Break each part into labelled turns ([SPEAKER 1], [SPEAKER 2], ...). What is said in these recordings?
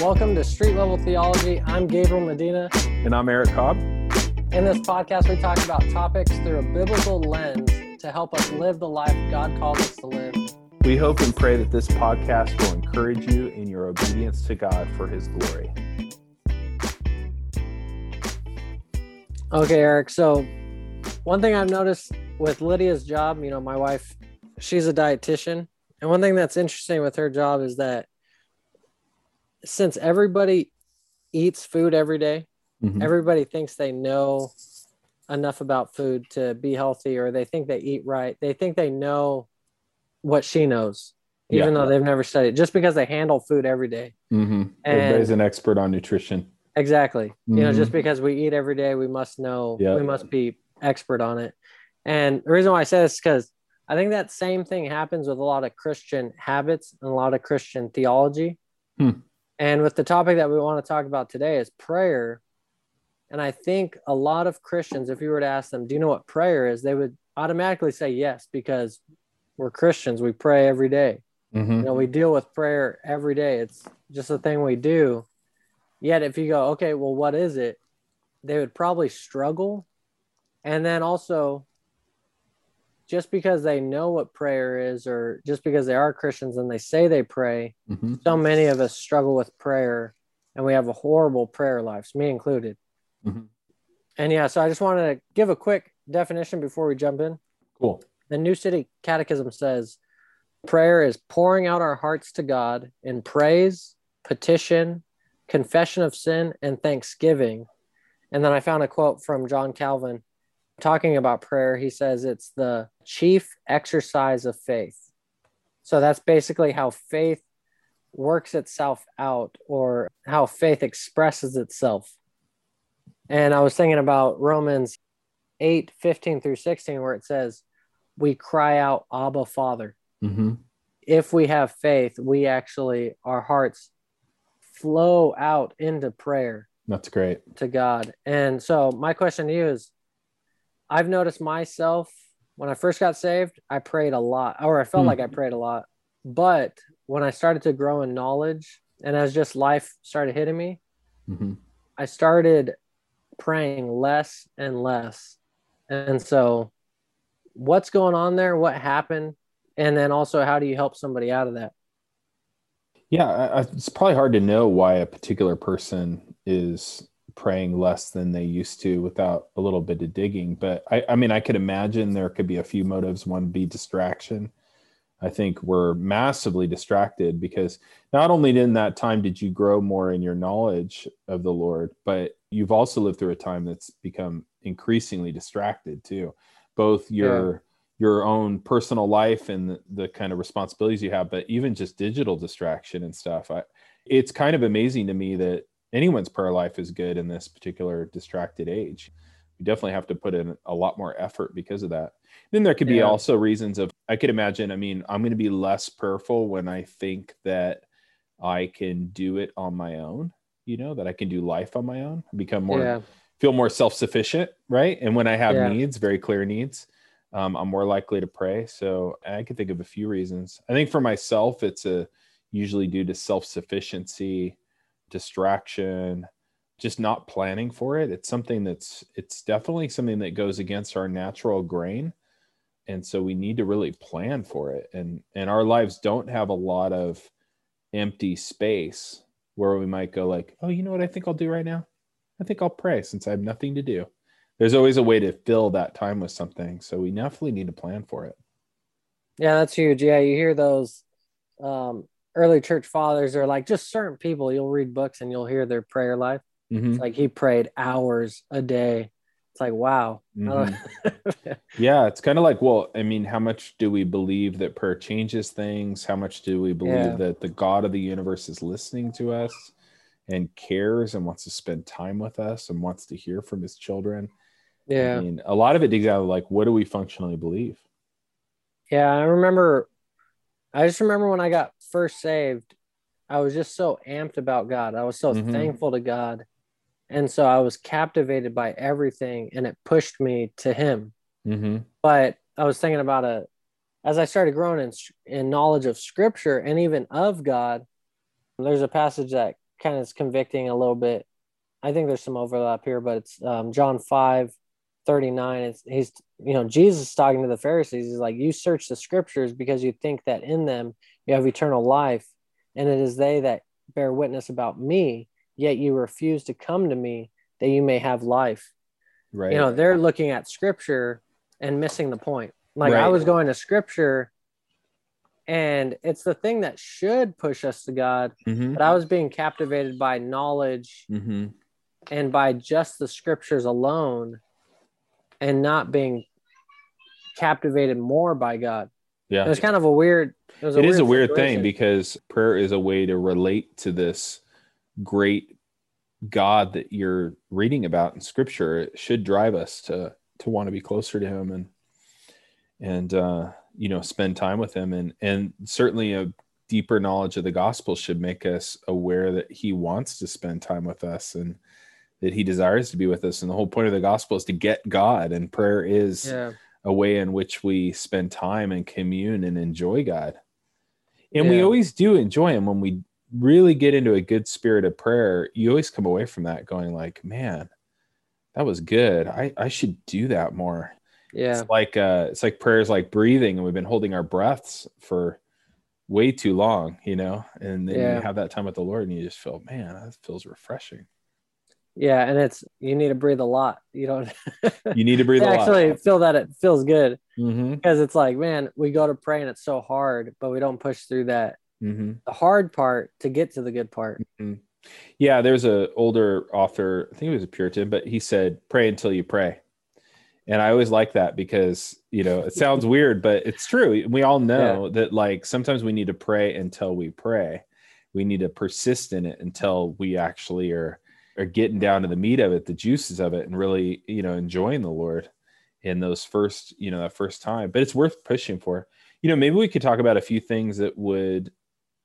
[SPEAKER 1] Welcome to Street Level Theology. I'm Gabriel Medina.
[SPEAKER 2] And I'm Eric Cobb.
[SPEAKER 1] In this podcast, we talk about topics through a biblical lens to help us live the life God calls us to live.
[SPEAKER 2] We hope and pray that this podcast will encourage you in your obedience to God for His glory.
[SPEAKER 1] Okay, Eric. So, one thing I've noticed with Lydia's job, you know, my wife, she's a dietitian. And one thing that's interesting with her job is that since everybody eats food every day, mm-hmm. everybody thinks they know enough about food to be healthy or they think they eat right. They think they know what she knows, even yeah. though they've never studied, just because they handle food every day.
[SPEAKER 2] Mm-hmm. Everybody's an expert on nutrition.
[SPEAKER 1] Exactly. Mm-hmm. You know, just mm-hmm. because we eat every day, we must know, yep. we must be expert on it. And the reason why I say this is because I think that same thing happens with a lot of Christian habits and a lot of Christian theology. Hmm. And with the topic that we want to talk about today is prayer. And I think a lot of Christians, if you were to ask them, do you know what prayer is? They would automatically say yes, because we're Christians. We pray every day. Mm-hmm. You know, we deal with prayer every day. It's just a thing we do. Yet if you go, okay, well, what is it? They would probably struggle. And then also just because they know what prayer is or just because they are Christians and they say they pray, mm-hmm. so many of us struggle with prayer and we have a horrible prayer lives, me included. Mm-hmm. And yeah, so I just wanted to give a quick definition before we jump in.
[SPEAKER 2] Cool.
[SPEAKER 1] The New City Catechism says prayer is pouring out our hearts to God in praise, petition, confession of sin, and thanksgiving. And then I found a quote from John Calvin talking about prayer, he says it's the chief exercise of faith. So that's basically how faith works itself out or how faith expresses itself. And I was thinking about Romans 8 15 through 16, where it says, We cry out, Abba, Father. Mm-hmm. If we have faith, we actually, our hearts flow out into prayer.
[SPEAKER 2] That's great.
[SPEAKER 1] To God. And so, my question to you is I've noticed myself when I first got saved, I prayed a lot, or I felt mm. like I prayed a lot. But when I started to grow in knowledge and as just life started hitting me, mm-hmm. I started praying less and less. And so, what's going on there? What happened? And then also, how do you help somebody out of that?
[SPEAKER 2] Yeah, it's probably hard to know why a particular person is praying less than they used to without a little bit of digging. But I, I mean, I could imagine there could be a few motives. One be distraction. I think we're massively distracted because not only in that time did you grow more in your knowledge of the Lord, but you've also lived through a time that's become increasingly distracted too. Both your yeah. your own personal life and the, the, kind of responsibilities you have, but even just digital distraction and stuff. I, it's kind of amazing to me that anyone's prayer life is good in this particular distracted age. We definitely have to put in a lot more effort because of that. Then there could be yeah. also reasons of I could imagine, I mean, I'm going to be less prayerful when I think that I can do it on my own, you know, that I can do life on my own, become more yeah. feel more self-sufficient, right? And when I have yeah. needs, very clear needs, um, I'm more likely to pray. So I can think of a few reasons. I think for myself, it's a usually due to self-sufficiency distraction, just not planning for it. It's something that's it's definitely something that goes against our natural grain. And so we need to really plan for it. And and our lives don't have a lot of empty space where we might go like, "Oh, you know what I think I'll do right now? I think I'll pray since I have nothing to do." There's always a way to fill that time with something. So we definitely need to plan for it.
[SPEAKER 1] Yeah, that's huge. Yeah, you hear those um, early church fathers are like just certain people you'll read books and you'll hear their prayer life. Mm-hmm. it's like he prayed hours a day. It's like wow. Mm-hmm.
[SPEAKER 2] yeah it's kind of like well i mean how much do we believe that prayer changes things? How much do we believe yeah. that the god of the universe is listening to us and cares and wants to spend time with us and wants to hear from his children?
[SPEAKER 1] Yeah.
[SPEAKER 2] i mean a lot of it digs out of like what do we functionally believe?
[SPEAKER 1] Yeah i remember I just remember when I got first saved, I was just so amped about God. I was so mm-hmm. thankful to God. And so I was captivated by everything and it pushed me to Him. Mm-hmm. But I was thinking about it as I started growing in, in knowledge of Scripture and even of God. There's a passage that kind of is convicting a little bit. I think there's some overlap here, but it's um, John 5 39. It's he's you know, Jesus talking to the Pharisees. He's like, You search the scriptures because you think that in them you have eternal life, and it is they that bear witness about me, yet you refuse to come to me that you may have life. Right. You know, they're looking at scripture and missing the point. Like right. I was going to scripture and it's the thing that should push us to God. Mm-hmm. But I was being captivated by knowledge mm-hmm. and by just the scriptures alone and not being captivated more by God. Yeah. It was kind of a weird
[SPEAKER 2] it, a it weird is a weird thing because prayer is a way to relate to this great God that you're reading about in scripture. It should drive us to to want to be closer to him and and uh you know spend time with him and and certainly a deeper knowledge of the gospel should make us aware that he wants to spend time with us and that he desires to be with us and the whole point of the gospel is to get god and prayer is yeah. A way in which we spend time and commune and enjoy god and yeah. we always do enjoy him when we really get into a good spirit of prayer you always come away from that going like man that was good i i should do that more
[SPEAKER 1] yeah.
[SPEAKER 2] It's like uh it's like prayers like breathing and we've been holding our breaths for way too long, you know, and then yeah. you have that time with the Lord and you just feel, man, that feels refreshing.
[SPEAKER 1] Yeah, and it's you need to breathe a lot. You don't.
[SPEAKER 2] you need to breathe.
[SPEAKER 1] actually, feel that it feels good mm-hmm. because it's like, man, we go to pray and it's so hard, but we don't push through that mm-hmm. the hard part to get to the good part. Mm-hmm.
[SPEAKER 2] Yeah, there's a older author. I think he was a Puritan, but he said, "Pray until you pray." and i always like that because you know it sounds weird but it's true we all know yeah. that like sometimes we need to pray until we pray we need to persist in it until we actually are are getting down to the meat of it the juices of it and really you know enjoying the lord in those first you know that first time but it's worth pushing for you know maybe we could talk about a few things that would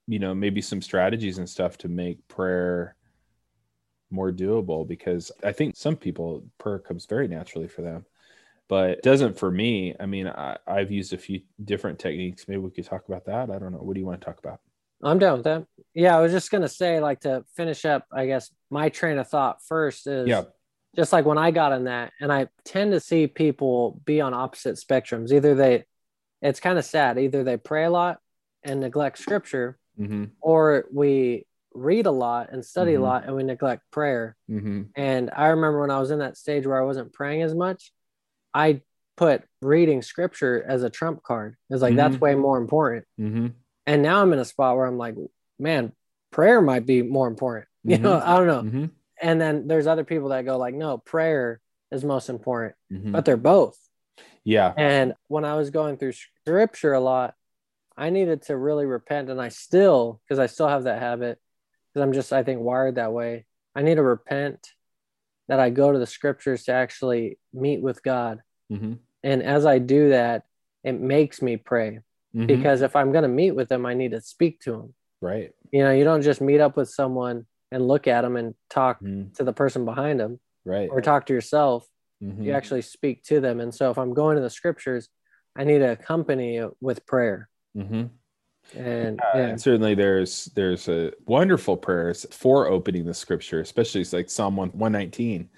[SPEAKER 2] you know maybe some strategies and stuff to make prayer more doable because i think some people prayer comes very naturally for them but it doesn't for me. I mean, I, I've used a few different techniques. Maybe we could talk about that. I don't know. What do you want to talk about?
[SPEAKER 1] I'm down with that. Yeah, I was just gonna say, like to finish up, I guess my train of thought first is yeah. just like when I got in that, and I tend to see people be on opposite spectrums. Either they it's kind of sad, either they pray a lot and neglect scripture, mm-hmm. or we read a lot and study mm-hmm. a lot and we neglect prayer. Mm-hmm. And I remember when I was in that stage where I wasn't praying as much, I put reading scripture as a trump card. It's like mm-hmm. that's way more important. And now I'm in a spot where I'm like, man, prayer might be more important. You know, mm-hmm. I don't know. Mm-hmm. And then there's other people that go like, no, prayer is most important, mm-hmm. but they're both.
[SPEAKER 2] Yeah.
[SPEAKER 1] And when I was going through scripture a lot, I needed to really repent, and I still, because I still have that habit, because I'm just, I think, wired that way. I need to repent that I go to the scriptures to actually meet with God. Mm-hmm. And as I do that, it makes me pray mm-hmm. because if I'm going to meet with them, I need to speak to them.
[SPEAKER 2] Right.
[SPEAKER 1] You know, you don't just meet up with someone and look at them and talk mm-hmm. to the person behind them.
[SPEAKER 2] Right.
[SPEAKER 1] Or talk to yourself. Mm-hmm. You actually speak to them. And so if I'm going to the scriptures, I need to accompany it with prayer. Mm-hmm. And,
[SPEAKER 2] yeah. and, certainly there's there's a wonderful prayers for opening the scripture, especially it's like Psalm 119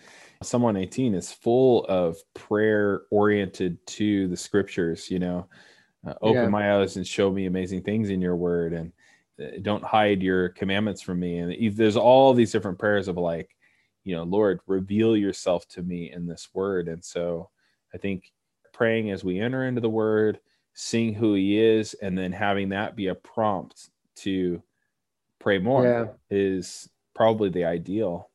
[SPEAKER 2] Psalm 118 is full of prayer oriented to the scriptures, you know, uh, open yeah. my eyes and show me amazing things in your word and uh, don't hide your commandments from me. And there's all these different prayers of like, you know, Lord, reveal yourself to me in this word. And so I think praying as we enter into the word, seeing who he is, and then having that be a prompt to pray more yeah. is probably the ideal.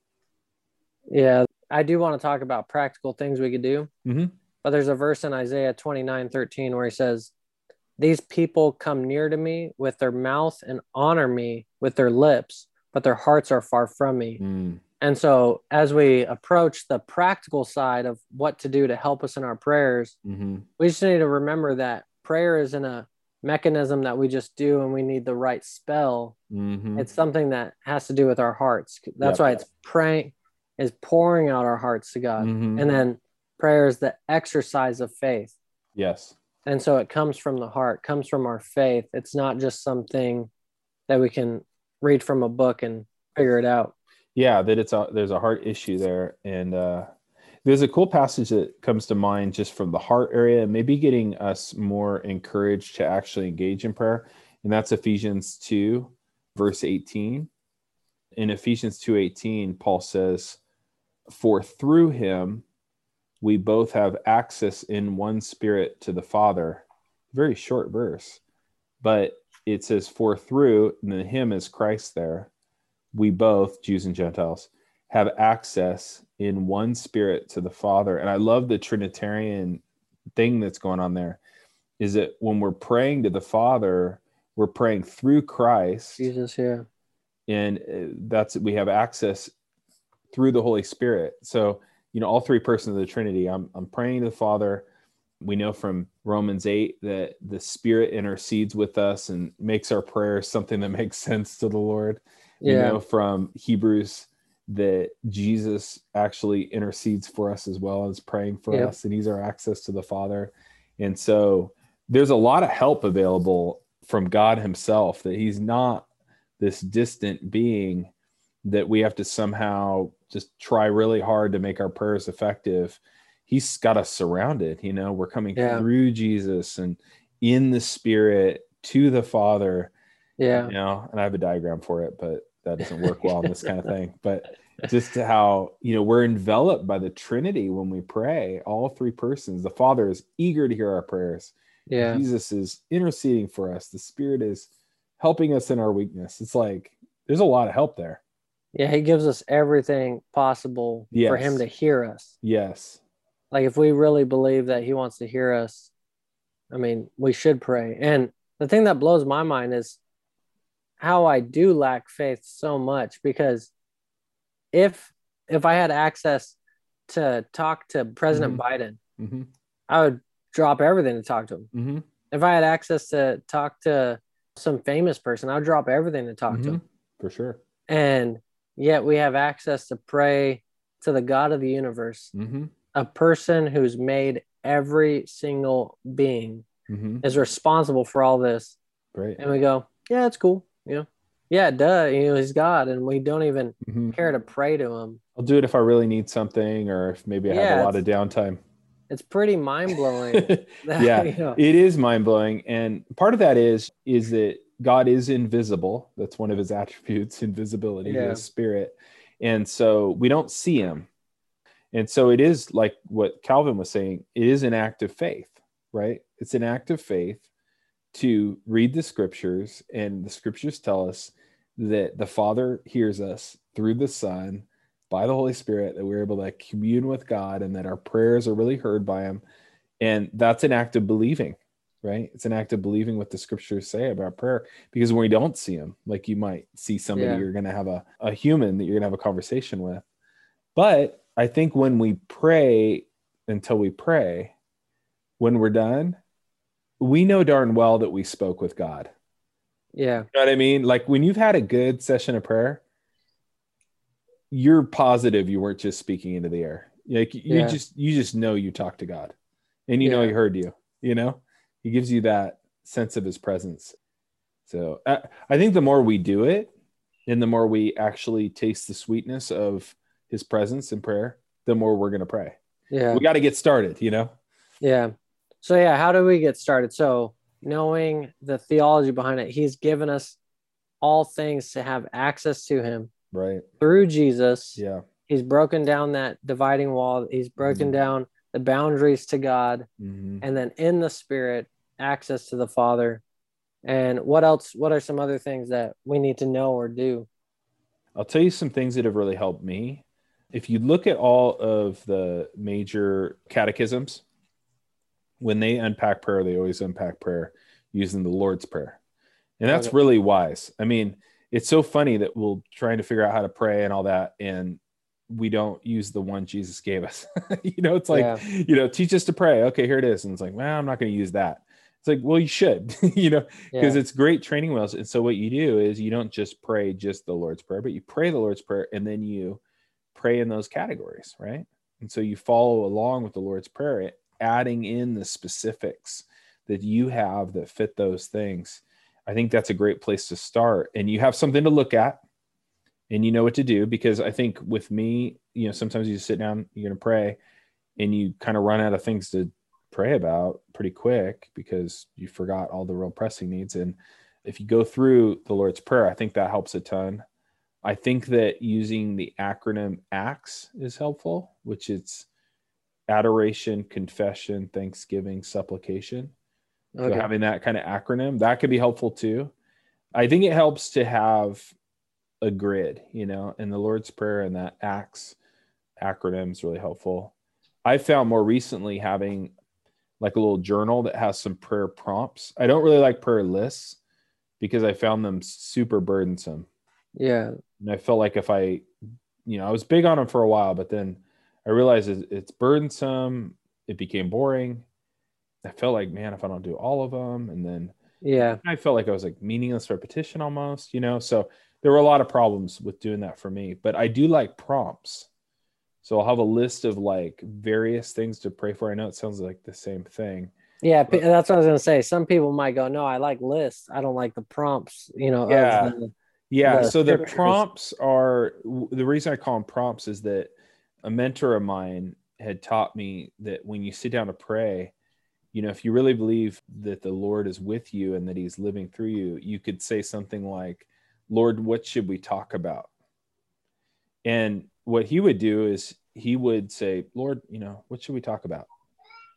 [SPEAKER 1] Yeah, I do want to talk about practical things we could do. Mm-hmm. But there's a verse in Isaiah 29 13 where he says, These people come near to me with their mouth and honor me with their lips, but their hearts are far from me. Mm. And so, as we approach the practical side of what to do to help us in our prayers, mm-hmm. we just need to remember that prayer isn't a mechanism that we just do and we need the right spell. Mm-hmm. It's something that has to do with our hearts. That's yep. why it's praying is pouring out our hearts to God. Mm-hmm. And then prayer is the exercise of faith.
[SPEAKER 2] Yes.
[SPEAKER 1] And so it comes from the heart, comes from our faith. It's not just something that we can read from a book and figure it out.
[SPEAKER 2] Yeah, that it's a there's a heart issue there, and uh, there's a cool passage that comes to mind just from the heart area, maybe getting us more encouraged to actually engage in prayer, and that's Ephesians two, verse eighteen. In Ephesians two eighteen, Paul says, "For through him." We both have access in one spirit to the Father. Very short verse, but it says, For through, and the him is Christ there, we both, Jews and Gentiles, have access in one spirit to the Father. And I love the Trinitarian thing that's going on there is that when we're praying to the Father, we're praying through Christ.
[SPEAKER 1] Jesus, yeah.
[SPEAKER 2] And uh, that's we have access through the Holy Spirit. So you know all three persons of the trinity i'm, I'm praying to the father we know from romans 8 that the spirit intercedes with us and makes our prayers something that makes sense to the lord yeah. we know from hebrews that jesus actually intercedes for us as well as praying for yeah. us and he's our access to the father and so there's a lot of help available from god himself that he's not this distant being that we have to somehow just try really hard to make our prayers effective. He's got us surrounded you know we're coming yeah. through jesus and in the spirit to the father
[SPEAKER 1] yeah.
[SPEAKER 2] you know and i have a diagram for it but that doesn't work well in this kind of thing. But just how you know we're enveloped by the trinity when we pray all three persons. The father is eager to hear our prayers.
[SPEAKER 1] Yeah.
[SPEAKER 2] Jesus is interceding for us. The spirit is helping us in our weakness. It's like there's a lot of help there
[SPEAKER 1] yeah, he gives us everything possible yes. for him to hear us.
[SPEAKER 2] Yes.
[SPEAKER 1] Like if we really believe that he wants to hear us, I mean, we should pray. And the thing that blows my mind is how I do lack faith so much because if if I had access to talk to President mm-hmm. Biden, mm-hmm. I would drop everything to talk to him. Mm-hmm. If I had access to talk to some famous person, I would drop everything to talk to mm-hmm. him.
[SPEAKER 2] For sure.
[SPEAKER 1] And yet we have access to pray to the God of the universe, mm-hmm. a person who's made every single being mm-hmm. is responsible for all this.
[SPEAKER 2] Right.
[SPEAKER 1] And we go, yeah, it's cool. You know, yeah, duh. You know, he's God, and we don't even mm-hmm. care to pray to him.
[SPEAKER 2] I'll do it if I really need something, or if maybe I yeah, have a lot of downtime.
[SPEAKER 1] It's pretty mind blowing.
[SPEAKER 2] yeah, you know. it is mind blowing, and part of that is is that God is invisible. That's one of his attributes, invisibility, yeah. his spirit. And so we don't see him. And so it is like what Calvin was saying, it is an act of faith, right? It's an act of faith to read the scriptures, and the scriptures tell us that the Father hears us through the Son by the Holy Spirit, that we're able to commune with God and that our prayers are really heard by Him. And that's an act of believing right? It's an act of believing what the scriptures say about prayer because when we don't see them, like you might see somebody yeah. you're going to have a, a human that you're going to have a conversation with. But I think when we pray until we pray, when we're done, we know darn well that we spoke with God.
[SPEAKER 1] Yeah.
[SPEAKER 2] You know what I mean? Like when you've had a good session of prayer, you're positive you weren't just speaking into the air. Like you yeah. just you just know you talked to God and you yeah. know he heard you, you know? He gives you that sense of his presence. So I, I think the more we do it and the more we actually taste the sweetness of his presence in prayer the more we're going to pray.
[SPEAKER 1] Yeah.
[SPEAKER 2] We got to get started you know?
[SPEAKER 1] Yeah. So yeah how do we get started? So knowing the theology behind it he's given us all things to have access to him.
[SPEAKER 2] Right.
[SPEAKER 1] Through jesus.
[SPEAKER 2] Yeah.
[SPEAKER 1] He's broken down that dividing wall. He's broken mm-hmm. down the boundaries to god mm-hmm. and then in the spirit access to the Father. And what else? What are some other things that we need to know or do?
[SPEAKER 2] I'll tell you some things that have really helped me. If you look at all of the major catechisms, when they unpack prayer, they always unpack prayer using the Lord's Prayer. And that's okay. really wise. I mean, it's so funny that we'll trying to figure out how to pray and all that. And we don't use the one Jesus gave us. you know, it's like, yeah. you know, teach us to pray. Okay, here it is. And it's like, well, I'm not going to use that. It's like, well, you should, you know, because yeah. it's great training wheels. And so what you do is you don't just pray just the Lord's Prayer, but you pray the Lord's Prayer and then you pray in those categories, right? And so you follow along with the Lord's Prayer, adding in the specifics that you have that fit those things. I think that's a great place to start. And you have something to look at and you know what to do because I think with me, you know, sometimes you just sit down, you're going to pray and you kind of run out of things to pray about pretty quick because you forgot all the real pressing needs. And if you go through the Lord's Prayer, I think that helps a ton. I think that using the acronym ACTS is helpful, which is adoration, confession, thanksgiving, supplication. Okay. So having that kind of acronym, that could be helpful too. I think it helps to have a grid, you know, and the Lord's Prayer and that ACTS acronym is really helpful. I found more recently having like a little journal that has some prayer prompts. I don't really like prayer lists because I found them super burdensome.
[SPEAKER 1] Yeah.
[SPEAKER 2] And I felt like if I, you know, I was big on them for a while, but then I realized it's burdensome. It became boring. I felt like, man, if I don't do all of them, and then
[SPEAKER 1] yeah,
[SPEAKER 2] I felt like I was like meaningless repetition almost, you know. So there were a lot of problems with doing that for me. But I do like prompts. So I'll have a list of like various things to pray for. I know it sounds like the same thing.
[SPEAKER 1] Yeah, but, that's what I was gonna say. Some people might go, "No, I like lists. I don't like the prompts." You know.
[SPEAKER 2] Yeah. The, yeah. The so the prompts are the reason I call them prompts is that a mentor of mine had taught me that when you sit down to pray, you know, if you really believe that the Lord is with you and that He's living through you, you could say something like, Lord, what should we talk about? And what he would do is he would say, Lord, you know, what should we talk about?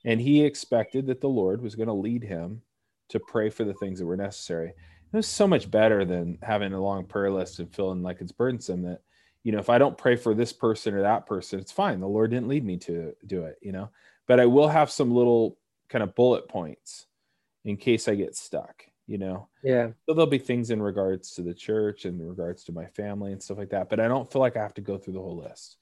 [SPEAKER 2] And he expected that the Lord was going to lead him to pray for the things that were necessary. It was so much better than having a long prayer list and feeling like it's burdensome that you know, if I don't pray for this person or that person, it's fine. The Lord didn't lead me to do it, you know, but I will have some little kind of bullet points in case I get stuck, you know?
[SPEAKER 1] Yeah.
[SPEAKER 2] So there'll be things in regards to the church and in regards to my family and stuff like that, but I don't feel like I have to go through the whole list.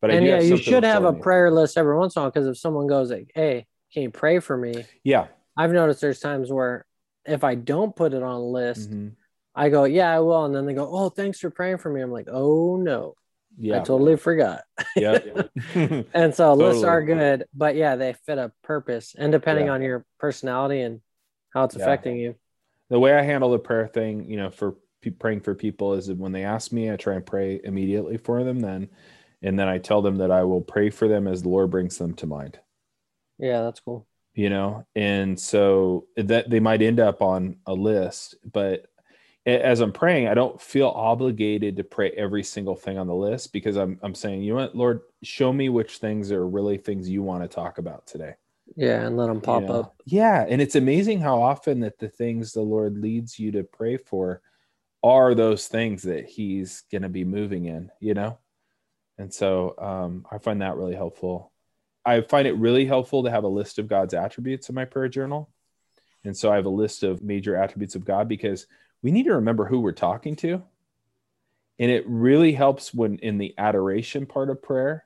[SPEAKER 1] But and yeah, you should have a me. prayer list every once in a while because if someone goes like, "Hey, can you pray for me?"
[SPEAKER 2] Yeah,
[SPEAKER 1] I've noticed there's times where if I don't put it on a list, mm-hmm. I go, yeah, I will. And then they go, oh, thanks for praying for me. I'm like, oh no. Yeah. I totally forgot.
[SPEAKER 2] Yeah.
[SPEAKER 1] and so totally. lists are good, but yeah, they fit a purpose and depending yeah. on your personality and how it's yeah. affecting you.
[SPEAKER 2] The way I handle the prayer thing, you know, for praying for people is that when they ask me, I try and pray immediately for them then. And then I tell them that I will pray for them as the Lord brings them to mind.
[SPEAKER 1] Yeah, that's cool.
[SPEAKER 2] You know, and so that they might end up on a list, but as I'm praying, I don't feel obligated to pray every single thing on the list because I'm I'm saying, you know what, Lord, show me which things are really things you want to talk about today.
[SPEAKER 1] Yeah, and let them pop up.
[SPEAKER 2] Yeah, and it's amazing how often that the things the Lord leads you to pray for are those things that He's going to be moving in. You know, and so um, I find that really helpful. I find it really helpful to have a list of God's attributes in my prayer journal. And so I have a list of major attributes of God because we need to remember who we're talking to. And it really helps when in the adoration part of prayer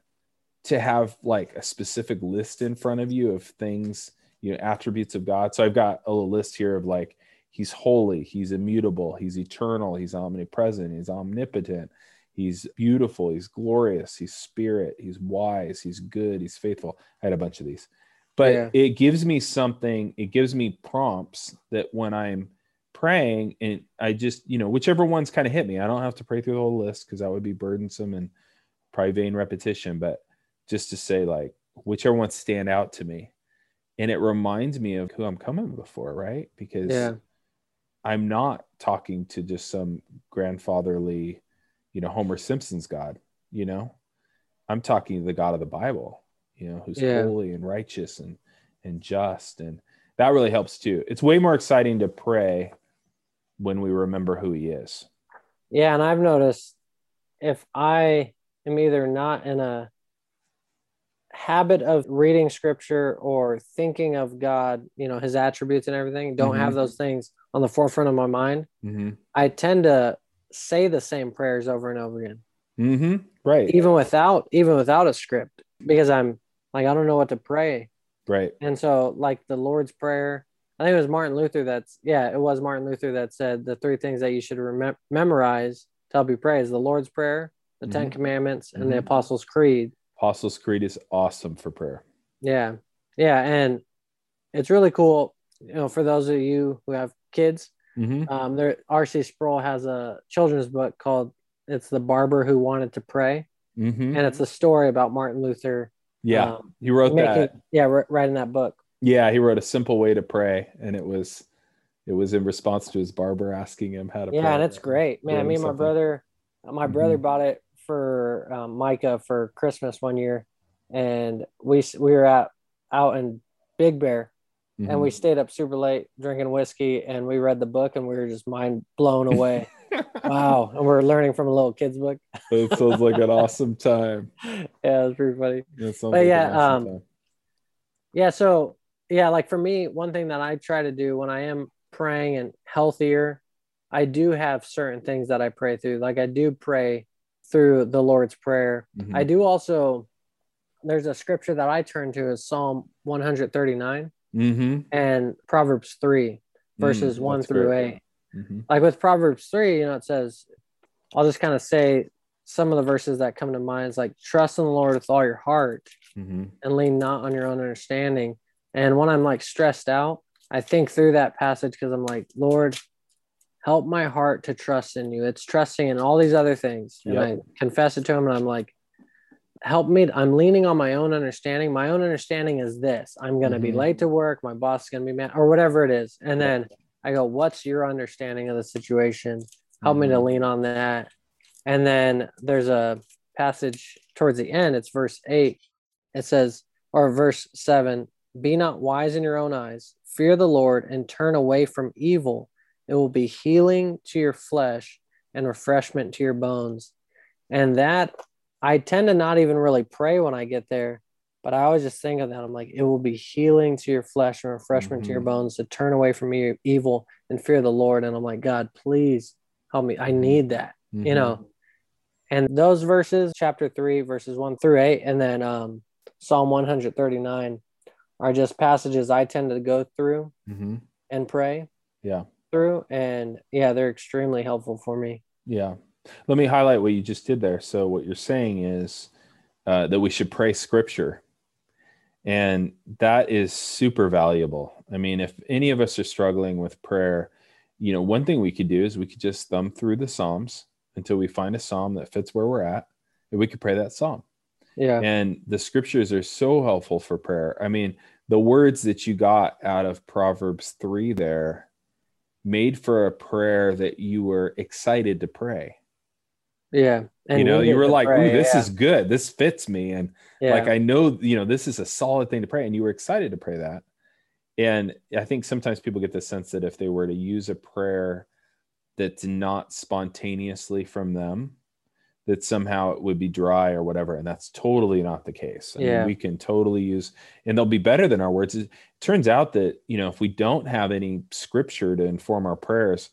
[SPEAKER 2] to have like a specific list in front of you of things, you know, attributes of God. So I've got a little list here of like, he's holy, he's immutable, he's eternal, he's omnipresent, he's omnipotent, he's beautiful, he's glorious, he's spirit, he's wise, he's good, he's faithful. I had a bunch of these. But yeah. it gives me something, it gives me prompts that when I'm praying and I just, you know, whichever ones kind of hit me. I don't have to pray through the whole list because that would be burdensome and probably vain repetition, but just to say like whichever ones stand out to me. And it reminds me of who I'm coming before, right? Because yeah. I'm not talking to just some grandfatherly, you know, Homer Simpson's God, you know. I'm talking to the God of the Bible, you know, who's yeah. holy and righteous and and just and that really helps too. It's way more exciting to pray when we remember who he is.
[SPEAKER 1] Yeah, and I've noticed if I am either not in a habit of reading scripture or thinking of God, you know, his attributes and everything, don't mm-hmm. have those things on the forefront of my mind, mm-hmm. I tend to say the same prayers over and over again.
[SPEAKER 2] Mm-hmm. Right.
[SPEAKER 1] Even without even without a script, because I'm like I don't know what to pray.
[SPEAKER 2] Right.
[SPEAKER 1] And so like the Lord's prayer, I think it was Martin Luther that's yeah, it was Martin Luther that said the three things that you should rem- memorize to help you pray is the Lord's Prayer, the mm-hmm. Ten Commandments, and mm-hmm. the Apostles' Creed.
[SPEAKER 2] Apostles' Creed is awesome for prayer.
[SPEAKER 1] Yeah, yeah, and it's really cool. You know, for those of you who have kids, mm-hmm. um, there R.C. Sproul has a children's book called it's the barber who wanted to pray,
[SPEAKER 2] mm-hmm.
[SPEAKER 1] and it's a story about Martin Luther.
[SPEAKER 2] Yeah, um, he wrote making, that.
[SPEAKER 1] Yeah, writing that book.
[SPEAKER 2] Yeah, he wrote a simple way to pray, and it was it was in response to his barber asking him how to. Pray.
[SPEAKER 1] Yeah, and it's great, man. Me and my brother, my brother mm-hmm. bought it for um, Micah for Christmas one year, and we we were out out in Big Bear, mm-hmm. and we mm-hmm. stayed up super late drinking whiskey, and we read the book, and we were just mind blown away. wow, and we're learning from a little kid's book.
[SPEAKER 2] it sounds like an awesome time.
[SPEAKER 1] Yeah, it's pretty funny. Yeah, but like yeah, awesome um, yeah. So yeah, like for me, one thing that I try to do when I am praying and healthier, I do have certain things that I pray through. Like I do pray through the Lord's Prayer. Mm-hmm. I do also, there's a scripture that I turn to is Psalm 139
[SPEAKER 2] mm-hmm.
[SPEAKER 1] and Proverbs 3, verses mm, 1 through great. 8. Mm-hmm. Like with Proverbs 3, you know, it says, I'll just kind of say some of the verses that come to mind is like, trust in the Lord with all your heart
[SPEAKER 2] mm-hmm.
[SPEAKER 1] and lean not on your own understanding. And when I'm like stressed out, I think through that passage because I'm like, Lord, help my heart to trust in you. It's trusting in all these other things. And yep. I confess it to him and I'm like, help me. I'm leaning on my own understanding. My own understanding is this I'm going to mm-hmm. be late to work. My boss is going to be mad or whatever it is. And then I go, what's your understanding of the situation? Help mm-hmm. me to mm-hmm. lean on that. And then there's a passage towards the end. It's verse eight. It says, or verse seven, be not wise in your own eyes. Fear the Lord and turn away from evil it will be healing to your flesh and refreshment to your bones. And that I tend to not even really pray when I get there, but I always just think of that. I'm like, it will be healing to your flesh and refreshment mm-hmm. to your mm-hmm. bones to turn away from your evil and fear the Lord. And I'm like, God, please help me. I mm-hmm. need that, mm-hmm. you know. And those verses, chapter three, verses one through eight, and then um, Psalm 139 are just passages I tend to go through
[SPEAKER 2] mm-hmm.
[SPEAKER 1] and pray.
[SPEAKER 2] Yeah
[SPEAKER 1] through and yeah they're extremely helpful for me.
[SPEAKER 2] Yeah. Let me highlight what you just did there. So what you're saying is uh, that we should pray scripture and that is super valuable. I mean if any of us are struggling with prayer you know one thing we could do is we could just thumb through the psalms until we find a psalm that fits where we're at and we could pray that psalm.
[SPEAKER 1] Yeah.
[SPEAKER 2] And the scriptures are so helpful for prayer. I mean the words that you got out of proverbs 3 there made for a prayer that you were excited to pray.
[SPEAKER 1] Yeah.
[SPEAKER 2] And you know, you were like, pray, Ooh, this yeah. is good. This fits me. And yeah. like, I know, you know, this is a solid thing to pray. And you were excited to pray that. And I think sometimes people get the sense that if they were to use a prayer that's not spontaneously from them, that somehow it would be dry or whatever. And that's totally not the case. I
[SPEAKER 1] yeah.
[SPEAKER 2] Mean, we can totally use, and they'll be better than our words. It turns out that, you know, if we don't have any scripture to inform our prayers,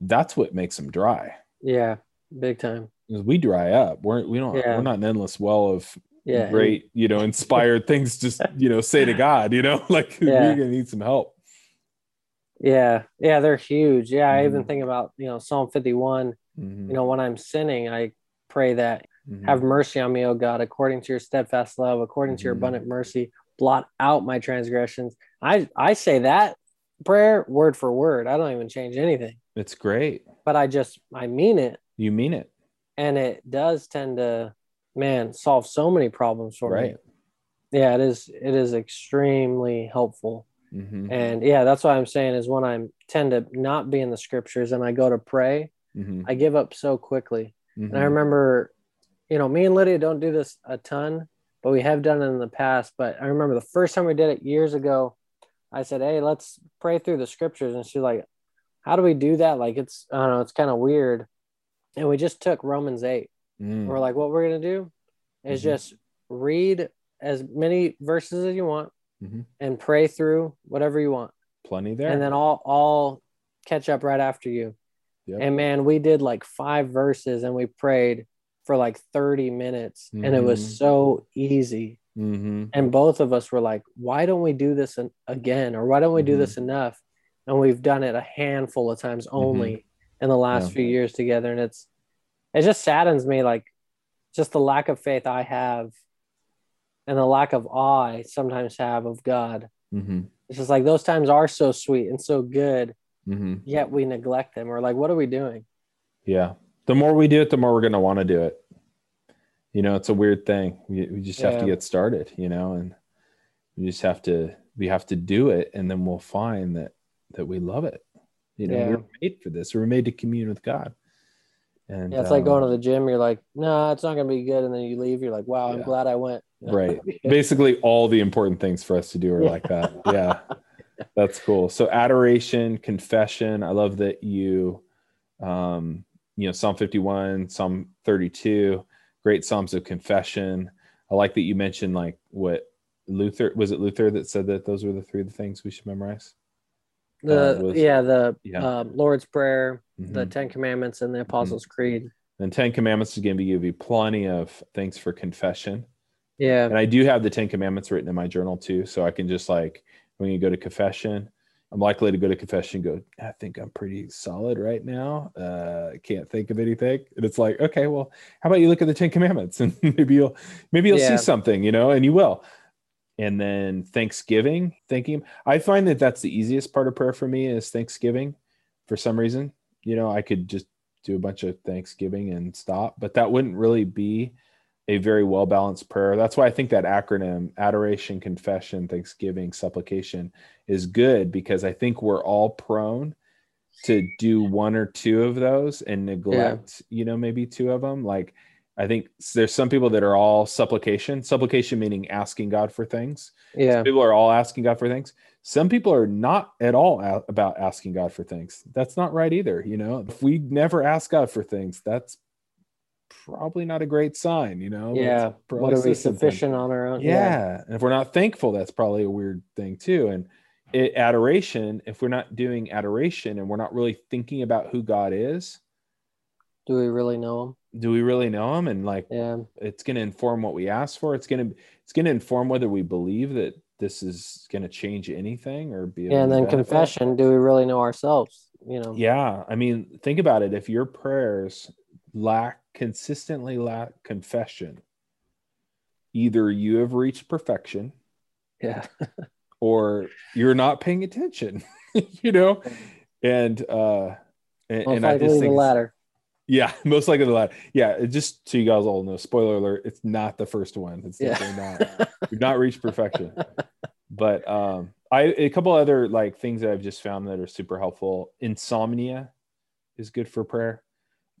[SPEAKER 2] that's what makes them dry.
[SPEAKER 1] Yeah. Big time.
[SPEAKER 2] We dry up. We're, we don't, yeah. we're not an endless well of yeah. great, you know, inspired things just, you know, say to God, you know, like yeah. we're going to need some help.
[SPEAKER 1] Yeah. Yeah. They're huge. Yeah. Mm-hmm. I even mm-hmm. think about, you know, Psalm 51, mm-hmm. you know, when I'm sinning, I pray that mm-hmm. have mercy on me, O God, according to your steadfast love, according mm-hmm. to your mm-hmm. abundant mercy, blot out my transgressions. I I say that prayer word for word. I don't even change anything.
[SPEAKER 2] It's great.
[SPEAKER 1] But I just I mean it.
[SPEAKER 2] You mean it.
[SPEAKER 1] And it does tend to man solve so many problems for right. me. Yeah, it is it is extremely helpful.
[SPEAKER 2] Mm-hmm.
[SPEAKER 1] And yeah, that's what I'm saying is when I tend to not be in the scriptures and I go to pray,
[SPEAKER 2] mm-hmm.
[SPEAKER 1] I give up so quickly. Mm-hmm. And I remember, you know, me and Lydia don't do this a ton, but we have done it in the past. But I remember the first time we did it years ago, I said, Hey, let's pray through the scriptures. And she's like, How do we do that? Like, it's, I don't know, it's kind of weird. And we just took Romans 8. Mm. We're like, What we're going to do is mm-hmm. just read as many verses as you want
[SPEAKER 2] mm-hmm.
[SPEAKER 1] and pray through whatever you want.
[SPEAKER 2] Plenty there.
[SPEAKER 1] And then I'll, I'll catch up right after you. Yep. And man, we did like five verses and we prayed for like 30 minutes mm-hmm. and it was mm-hmm. so easy.
[SPEAKER 2] Mm-hmm.
[SPEAKER 1] And both of us were like, why don't we do this again? Or why don't we do mm-hmm. this enough? And we've done it a handful of times mm-hmm. only in the last yeah. few years together. And it's, it just saddens me like just the lack of faith I have and the lack of awe I sometimes have of God.
[SPEAKER 2] Mm-hmm.
[SPEAKER 1] It's just like those times are so sweet and so good
[SPEAKER 2] mm-hmm.
[SPEAKER 1] yet we neglect them or like what are we doing
[SPEAKER 2] yeah The more we do it, the more we're going to want to do it. You know, it's a weird thing. We, we just have to get started, you know, and we just have to, we have to do it. And then we'll find that, that we love it. You know, yeah. we're made for this. We're made to commune with God.
[SPEAKER 1] And yeah, it's um, like going to the gym. You're like, no, nah, it's not going to be good. And then you leave. You're like, wow, I'm glad I went.
[SPEAKER 2] right. Basically, all the important things for us to do are yeah. like that. Yeah. That's cool. So adoration, confession. I love that you, um, you know, Psalm 51, Psalm 32, great Psalms of confession. I like that you mentioned like what Luther was it Luther that said that those were the three things we should memorize.
[SPEAKER 1] The uh, was, yeah the yeah. Um, Lord's Prayer, mm-hmm. the Ten Commandments, and the mm-hmm. Apostles' mm-hmm. Creed.
[SPEAKER 2] And Ten Commandments is going to give you plenty of things for confession.
[SPEAKER 1] Yeah.
[SPEAKER 2] And I do have the Ten Commandments written in my journal too, so I can just like when you go to confession, I'm likely to go to confession and go, I think I'm pretty solid right now. Uh, can't think of anything. And it's like, okay, well, how about you look at the Ten Commandments and maybe you'll maybe you'll yeah. see something, you know, and you will. And then Thanksgiving, thanking. I find that that's the easiest part of prayer for me is Thanksgiving. For some reason, you know, I could just do a bunch of Thanksgiving and stop, but that wouldn't really be a very well balanced prayer. That's why I think that acronym adoration, confession, thanksgiving, supplication is good because I think we're all prone to do one or two of those and neglect, yeah. you know, maybe two of them. Like I think there's some people that are all supplication, supplication meaning asking God for things.
[SPEAKER 1] Yeah.
[SPEAKER 2] Some people are all asking God for things. Some people are not at all about asking God for things. That's not right either. You know, if we never ask God for things, that's probably not a great sign, you know?
[SPEAKER 1] Yeah. What are we sufficient on our own?
[SPEAKER 2] Yeah. yeah. And if we're not thankful, that's probably a weird thing too. And it, adoration, if we're not doing adoration and we're not really thinking about who God is,
[SPEAKER 1] do we really know him?
[SPEAKER 2] Do we really know him? And like,
[SPEAKER 1] yeah,
[SPEAKER 2] it's going to inform what we ask for. It's going to, it's going to inform whether we believe that this is going to change anything or be.
[SPEAKER 1] Yeah, and then benefit. confession. Do we really know ourselves? You know.
[SPEAKER 2] Yeah, I mean, think about it. If your prayers lack consistently lack confession, either you have reached perfection,
[SPEAKER 1] yeah,
[SPEAKER 2] or you're not paying attention, you know, and uh, and,
[SPEAKER 1] and I just think the latter.
[SPEAKER 2] Yeah, most likely the latter. Yeah, just so you guys all know, spoiler alert, it's not the first one. It's definitely yeah. not. You've not reached perfection. But um, I a couple other like things that I've just found that are super helpful. Insomnia is good for prayer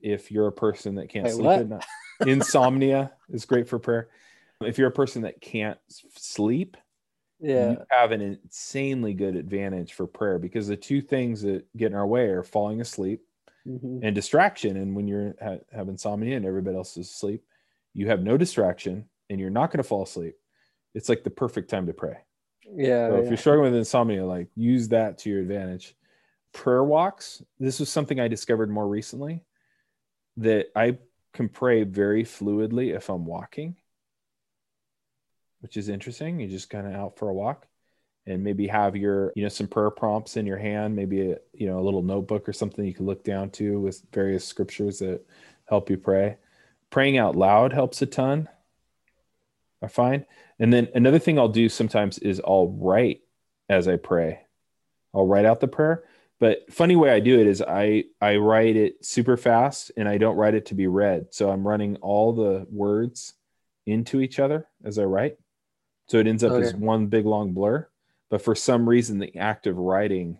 [SPEAKER 2] if you're a person that can't Wait, sleep what? at night. Insomnia is great for prayer. If you're a person that can't sleep,
[SPEAKER 1] yeah, you
[SPEAKER 2] have an insanely good advantage for prayer because the two things that get in our way are falling asleep mm-hmm. and distraction. And when you're ha- have insomnia and everybody else is asleep, you have no distraction and you're not going to fall asleep. It's like the perfect time to pray.
[SPEAKER 1] Yeah.
[SPEAKER 2] So
[SPEAKER 1] if
[SPEAKER 2] yeah. you're struggling with insomnia, like use that to your advantage. Prayer walks. This was something I discovered more recently that I can pray very fluidly if I'm walking, which is interesting. You're just kind of out for a walk and maybe have your, you know, some prayer prompts in your hand, maybe a, you know, a little notebook or something you can look down to with various scriptures that help you pray. Praying out loud helps a ton. I find. And then another thing I'll do sometimes is I'll write as I pray. I'll write out the prayer but funny way I do it is I I write it super fast and I don't write it to be read. So I'm running all the words into each other as I write. So it ends up okay. as one big long blur. But for some reason, the act of writing,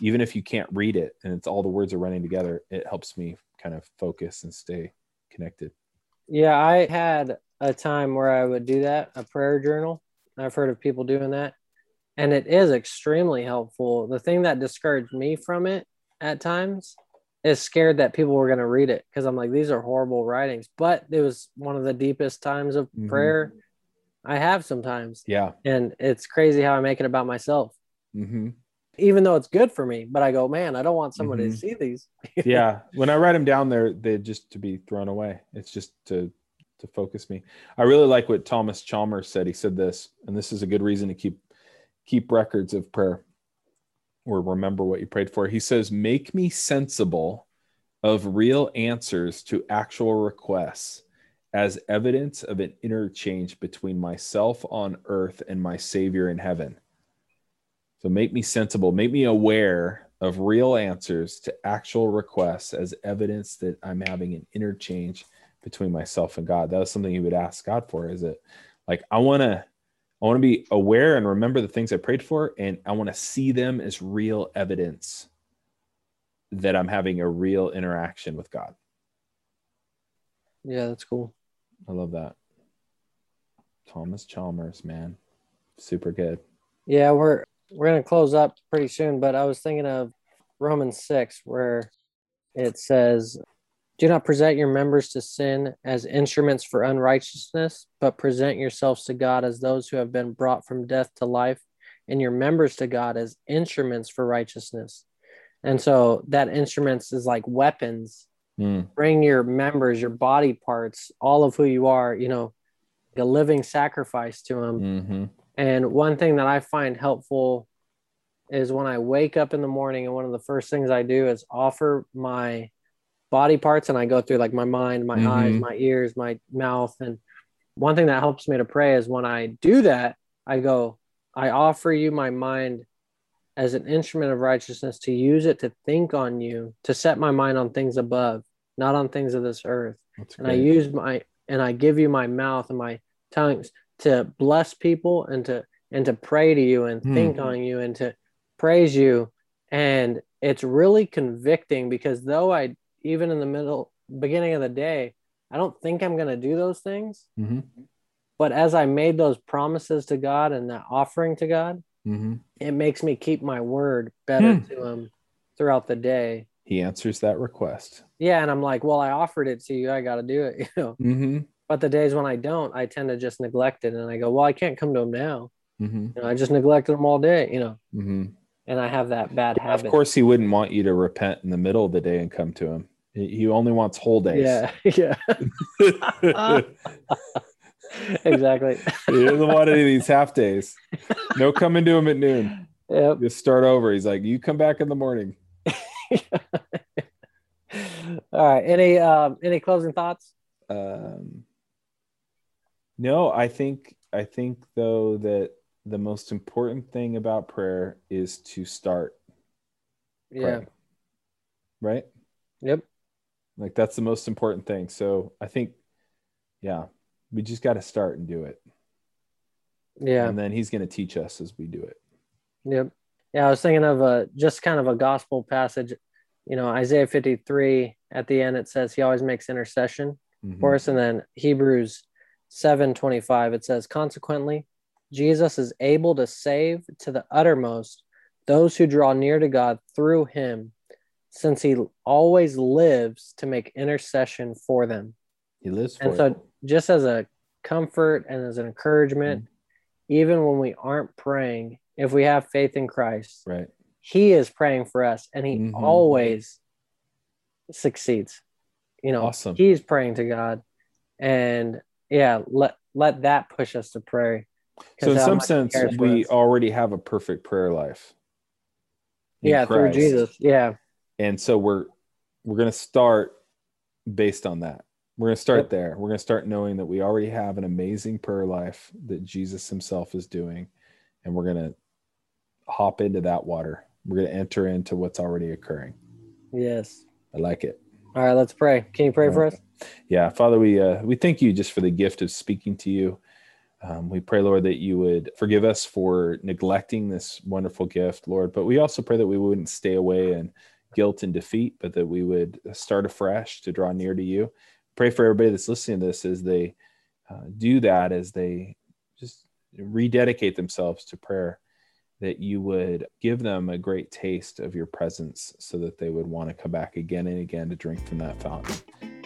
[SPEAKER 2] even if you can't read it and it's all the words are running together, it helps me kind of focus and stay connected.
[SPEAKER 1] Yeah, I had a time where I would do that, a prayer journal. I've heard of people doing that and it is extremely helpful. The thing that discouraged me from it at times is scared that people were going to read it because I'm like, these are horrible writings. But it was one of the deepest times of mm-hmm. prayer I have sometimes.
[SPEAKER 2] Yeah.
[SPEAKER 1] And it's crazy how I make it about myself.
[SPEAKER 2] Mm-hmm.
[SPEAKER 1] Even though it's good for me, but I go, man, I don't want somebody mm-hmm. to see these.
[SPEAKER 2] yeah. When I write them down, they're, they're just to be thrown away. It's just to, to focus me. I really like what Thomas Chalmers said. He said this, and this is a good reason to keep keep records of prayer or remember what you prayed for. He says, Make me sensible of real answers to actual requests as evidence of an interchange between myself on earth and my Savior in heaven. So make me sensible, make me aware of real answers to actual requests as evidence that I'm having an interchange between myself and God. That was something you would ask God for. Is it like I want to I want to be aware and remember the things I prayed for, and I want to see them as real evidence that I'm having a real interaction with God.
[SPEAKER 1] Yeah, that's cool.
[SPEAKER 2] I love that. Thomas Chalmers, man. Super good.
[SPEAKER 1] Yeah, we're we're gonna close up pretty soon, but I was thinking of Romans six where it says, Do not present your members to sin as instruments for unrighteousness, but present yourselves to God as those who have been brought from death to life, and your members to God as instruments for righteousness. And so that instruments is like weapons. Mm. Bring your members, your body parts, all of who you are, you know, a living sacrifice to him. Mm-hmm. And one thing that I find helpful is when I wake up in the morning and one of the first things I do is offer my body parts and I go through like my mind, my mm-hmm. eyes, my ears, my mouth. And one thing that helps me to pray is when I do that, I go, I offer you my mind as an instrument of righteousness to use it to think on you, to set my mind on things above, not on things of this earth. and I use my and I give you my mouth and my tongues to bless people and to and to pray to you and mm. think on you and to praise you and it's really convicting because though i even in the middle beginning of the day i don't think i'm going to do those things mm-hmm. but as i made those promises to god and that offering to god mm-hmm. it makes me keep my word better mm. to him throughout the day
[SPEAKER 2] he answers that request
[SPEAKER 1] yeah and i'm like well i offered it to you i got to do it you know mm-hmm. But the days when I don't, I tend to just neglect it, and I go, "Well, I can't come to him now. Mm-hmm. You know, I just neglected him all day." You know, mm-hmm. And I have that bad habit.
[SPEAKER 2] Of course, he wouldn't want you to repent in the middle of the day and come to him. He only wants whole days.
[SPEAKER 1] Yeah, yeah. exactly.
[SPEAKER 2] he doesn't want any of these half days. No coming to him at noon. Yep. Just start over. He's like, you come back in the morning.
[SPEAKER 1] All right. Any um, any closing thoughts?
[SPEAKER 2] Um, no, I think I think though that the most important thing about prayer is to start.
[SPEAKER 1] Yeah.
[SPEAKER 2] Right?
[SPEAKER 1] Yep.
[SPEAKER 2] Like that's the most important thing. So I think yeah, we just got to start and do it.
[SPEAKER 1] Yeah.
[SPEAKER 2] And then he's going to teach us as we do it.
[SPEAKER 1] Yep. Yeah, I was thinking of a just kind of a gospel passage, you know, Isaiah 53 at the end it says he always makes intercession mm-hmm. for us and then Hebrews 7:25 it says consequently Jesus is able to save to the uttermost those who draw near to God through him since he always lives to make intercession for them.
[SPEAKER 2] He lives for
[SPEAKER 1] And so just as a comfort and as an encouragement mm-hmm. even when we aren't praying if we have faith in Christ.
[SPEAKER 2] Right.
[SPEAKER 1] He is praying for us and he mm-hmm. always succeeds. You know, awesome. he's praying to God and yeah, let let that push us to pray.
[SPEAKER 2] So in some sense, we already have a perfect prayer life.
[SPEAKER 1] Yeah, Christ. through Jesus. Yeah.
[SPEAKER 2] And so we're we're gonna start based on that. We're gonna start yep. there. We're gonna start knowing that we already have an amazing prayer life that Jesus Himself is doing, and we're gonna hop into that water. We're gonna enter into what's already occurring.
[SPEAKER 1] Yes.
[SPEAKER 2] I like it.
[SPEAKER 1] All right, let's pray. Can you pray for us?
[SPEAKER 2] Yeah, Father, we uh, we thank you just for the gift of speaking to you. Um, we pray, Lord, that you would forgive us for neglecting this wonderful gift, Lord. But we also pray that we wouldn't stay away in guilt and defeat, but that we would start afresh to draw near to you. Pray for everybody that's listening to this as they uh, do that, as they just rededicate themselves to prayer that you would give them a great taste of your presence so that they would want to come back again and again to drink from that fountain.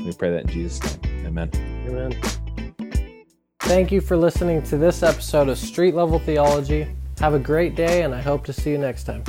[SPEAKER 2] We pray that in Jesus' name. Amen.
[SPEAKER 1] Amen. Thank you for listening to this episode of Street Level Theology. Have a great day, and I hope to see you next time.